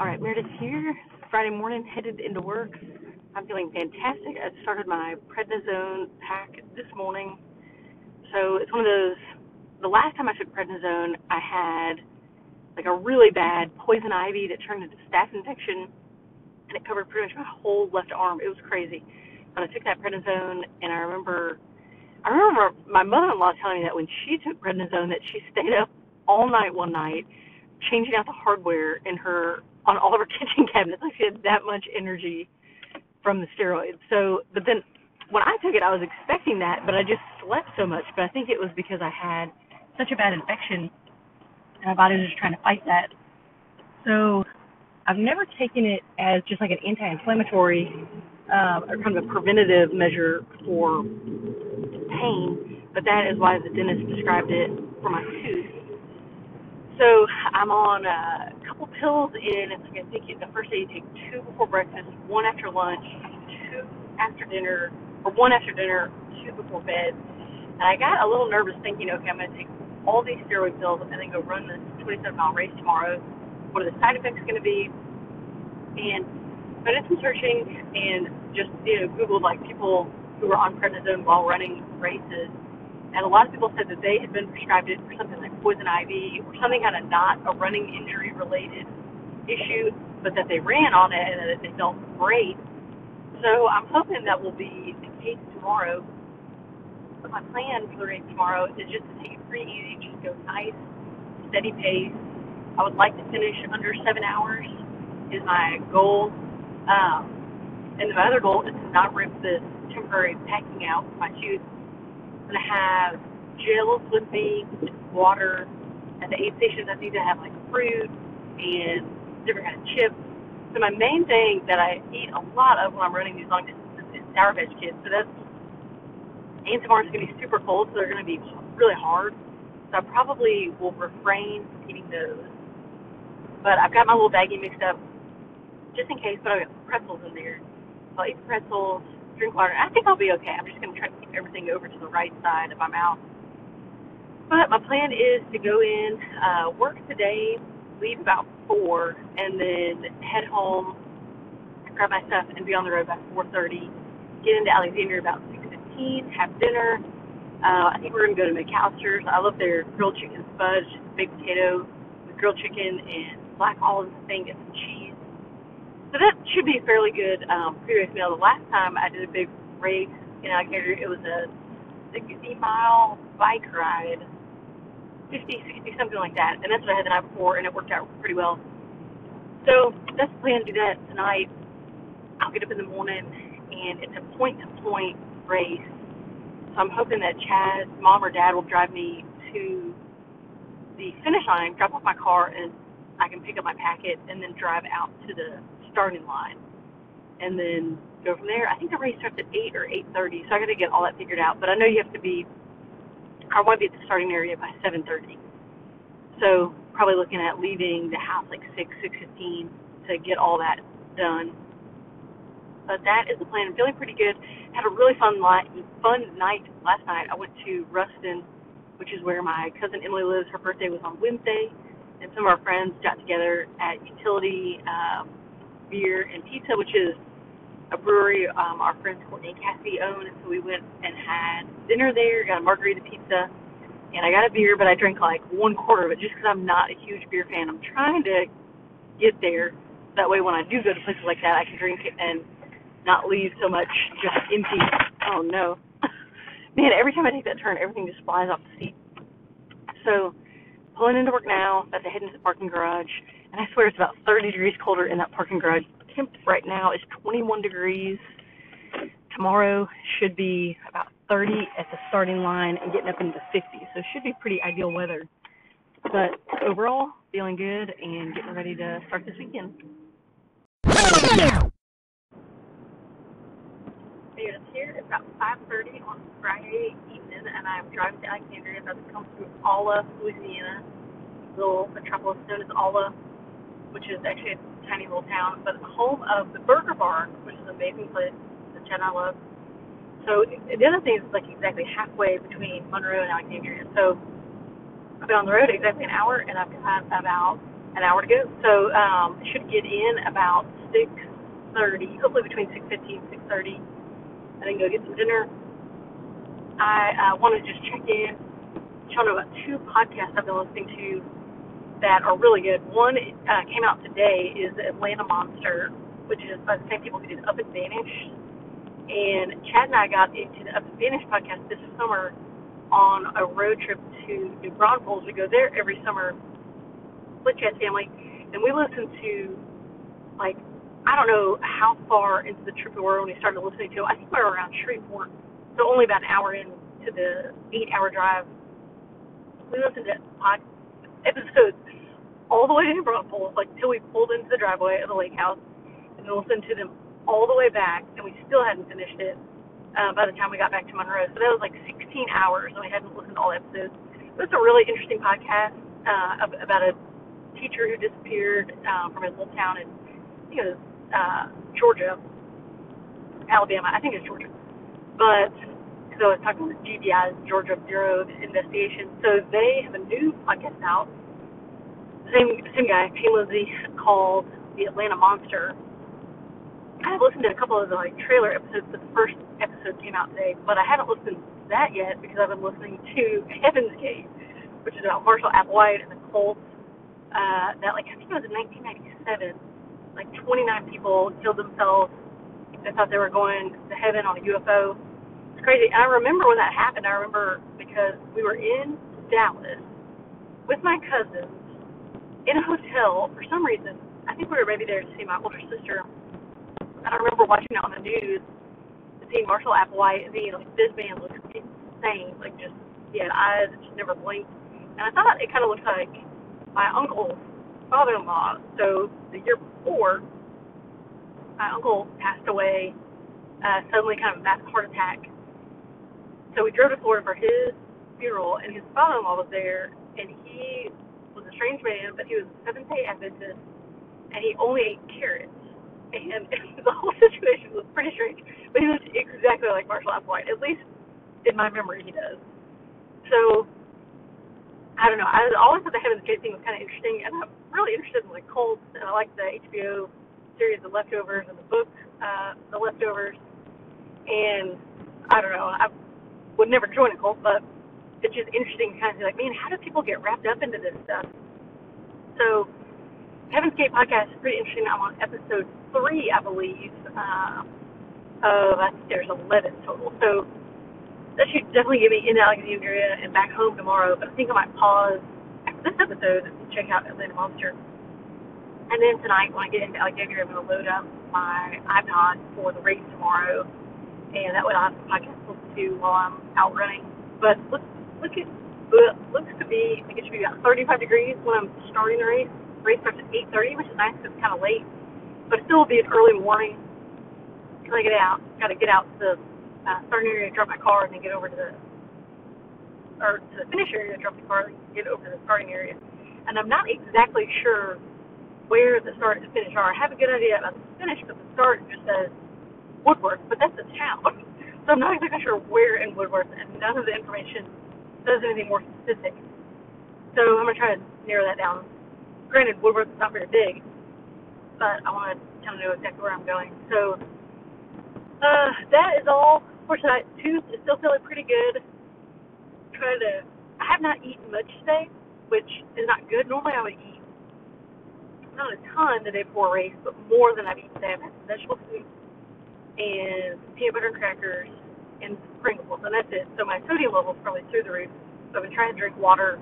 All right, Meredith here. Friday morning, headed into work. I'm feeling fantastic. I started my prednisone pack this morning. So it's one of those. The last time I took prednisone, I had like a really bad poison ivy that turned into staph infection, and it covered pretty much my whole left arm. It was crazy. But I took that prednisone, and I remember, I remember my mother-in-law telling me that when she took prednisone, that she stayed up all night one night changing out the hardware in her on all of her kitchen cabinets. Like she had that much energy from the steroids. So, but then when I took it, I was expecting that, but I just slept so much. But I think it was because I had such a bad infection, and my body was just trying to fight that. So, I've never taken it as just like an anti-inflammatory uh, or kind of a preventative measure for pain, but that is why the dentist prescribed it for my tooth so I'm on uh, a couple pills in. It's like I think the first day you take two before breakfast, one after lunch, two after dinner, or one after dinner, two before bed. And I got a little nervous thinking, okay, I'm going to take all these steroid pills and then go run this 27 mile race tomorrow. What are the side effects going to be? And I did some searching and just you know googled like people who were on prednisone while running races and a lot of people said that they had been prescribed it for something like poison ivy or something kind of not a running injury related issue, but that they ran on it and that they felt great. So I'm hoping that will be the case tomorrow. But my plan for the race tomorrow is just to take it pretty easy, just go nice, steady pace. I would like to finish under seven hours is my goal. Um, and my other goal is to not rip this temporary packing out my tooth going to have gels with me, water. At the aid stations, I need to have like fruit and different kind of chips. So my main thing that I eat a lot of when I'm running these long distances is Sour Patch Kids. So that's and tomorrow's going to be super cold, so they're going to be really hard. So I probably will refrain from eating those. But I've got my little baggie mixed up just in case. But I've got pretzels in there. I'll eat the pretzels drink water. I think I'll be okay. I'm just going to try everything over to the right side of my mouth. But my plan is to go in, uh, work today, leave about four, and then head home, grab my stuff, and be on the road by 4:30. Get into Alexandria about 6:15. Have dinner. Uh, I think we're to go to McAllister's. I love their grilled chicken fudge, baked potato with grilled chicken and black olives thing and some cheese so that should be a fairly good um, previous meal. The last time I did a big race in Alexandria, it was a 60 mile bike ride, 50, 60, something like that. And that's what I had the night before, and it worked out pretty well. So that's the plan to do that tonight. I'll get up in the morning, and it's a point to point race. So I'm hoping that Chad's, mom or dad, will drive me to the finish line, drop off my car, and I can pick up my packet and then drive out to the starting line, and then go from there. I think the race starts at eight or eight thirty, so I got to get all that figured out. But I know you have to be. I want to be at the starting area by seven thirty, so probably looking at leaving the house like six six fifteen to get all that done. But that is the plan. I'm feeling pretty good. Had a really fun night. Fun night last night. I went to Ruston, which is where my cousin Emily lives. Her birthday was on Wednesday, and some of our friends got together at Utility. Um, beer and pizza, which is a brewery um, our friends Courtney and Cassie own. And so we went and had dinner there, got a margarita pizza, and I got a beer, but I drank like one quarter of it just because I'm not a huge beer fan. I'm trying to get there. That way, when I do go to places like that, I can drink it and not leave so much just empty. Oh no. Man, every time I take that turn, everything just flies off the seat. So, pulling into work now, about to head into the parking garage and I swear it's about 30 degrees colder in that parking garage. Temp right now is 21 degrees. Tomorrow should be about 30 at the starting line and getting up into the 50s. So it should be pretty ideal weather. But overall, feeling good and getting ready to start this weekend. It's here. It's about 5:30 on Friday evening, and I'm driving to Alexandria. To come through Olla, Louisiana, little metropolis known as Olla which is actually a tiny little town, but home of the Burger Barn, which is an amazing place that Chad and I love. So the other thing is like exactly halfway between Monroe and Alexandria. So I've been on the road exactly an hour, and I've got about an hour to go. So um, should get in about 6:30, hopefully between 6:15 and 6:30, and then go get some dinner. I uh, want to just check in, you about two podcasts I've been listening to that are really good. One uh, came out today is Atlanta Monster, which is by the same people who did Up and Vanished. And Chad and I got into the Up and Vanished podcast this summer on a road trip to New Braunfels. We go there every summer with Chad's family, and we listen to like I don't know how far into the trip we were when we started listening to. it. I think we were around Shreveport, so only about an hour into the eight-hour drive. We listened to pod episodes all the way to Braunfels, like till we pulled into the driveway of the lake house, and then listened to them all the way back, and we still hadn't finished it uh, by the time we got back to Monroe. So that was like 16 hours, and we hadn't listened to all episodes. It was a really interesting podcast uh, about a teacher who disappeared uh, from his little town in, I think it was uh, Georgia, Alabama. I think it's Georgia. But so I was talking with GBI's Georgia Bureau of Investigation. So they have a new podcast out. Same same guy, Payne Lindsey, called The Atlanta Monster. I have listened to a couple of the like trailer episodes, but the first episode came out today. But I haven't listened to that yet because I've been listening to Heaven's Gate, which is about Marshall Applewhite and the Colts uh, that like I think it was in 1997, like 29 people killed themselves. They thought they were going to heaven on a UFO. It's crazy. I remember when that happened. I remember because we were in Dallas with my cousins in a hotel for some reason. I think we were maybe there to see my older sister. And I remember watching it on the news, seeing Marshall Applewhite, and being like, this man looks insane. Like just he had eyes that just never blinked. And I thought it kind of looked like my uncle's father-in-law. So the year before, my uncle passed away uh, suddenly, kind of a massive heart attack. So we drove to Florida for his funeral, and his father-in-law was there, and he was a strange man, but he was a Seventh-day Adventist, and he only ate carrots. And the whole situation was pretty strange. But he looked exactly like Marshall Applewhite, at least in my memory, he does. So I don't know. I always thought the Heaven's Gate thing was kind of interesting, and I'm really interested in like cults, and I like the HBO series, The Leftovers, and the book, uh, The Leftovers. And I don't know. I would never join a cult, but it's just interesting to kind of like, man, how do people get wrapped up into this stuff? So, Heaven's Gate podcast is pretty interesting. I'm on episode three, I believe. Uh, of I think there's 11 total. So that should definitely get me into Alexandria and back home tomorrow. But I think I might pause after this episode and check out Atlanta Monster. And then tonight, when I get into Alexandria, I'm going to load up my iPod for the race tomorrow, and that way I'll have some podcasts to while I'm out running. But look, look at looks to be, think it should be about 35 degrees when I'm starting the race. The race starts at 8:30, which is nice because it's kind of late, but it still will be an early morning. When I get out, got to get out to the uh, starting area, drop my car, and then get over to the or to the finish area, drop the car, and get over to the starting area. And I'm not exactly sure where the start and finish are. I have a good idea about the finish, but the start just says Woodworth, but that's a town. so I'm not exactly sure where in Woodworth, and none of the information says anything more specific. So I'm gonna try to narrow that down. Granted, Woodworth is not very big, but I want to kind of know exactly where I'm going. So uh, that is all for tonight. Tooth is still feeling pretty good. Trying to. I have not eaten much today, which is not good. Normally I would eat not a ton the day before a race, but more than I've eaten today. I've had some vegetable soup and peanut butter crackers and Pringles, and that's it. So my sodium level is probably through the roof. So I've been trying to drink water,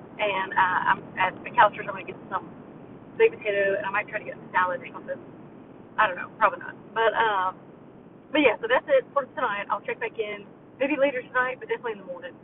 and uh, I'm at McAllister's. I'm gonna get some baked potato, and I might try to get a salad or something. I don't know, probably not. But um, but yeah, so that's it for tonight. I'll check back in maybe later tonight, but definitely in the morning.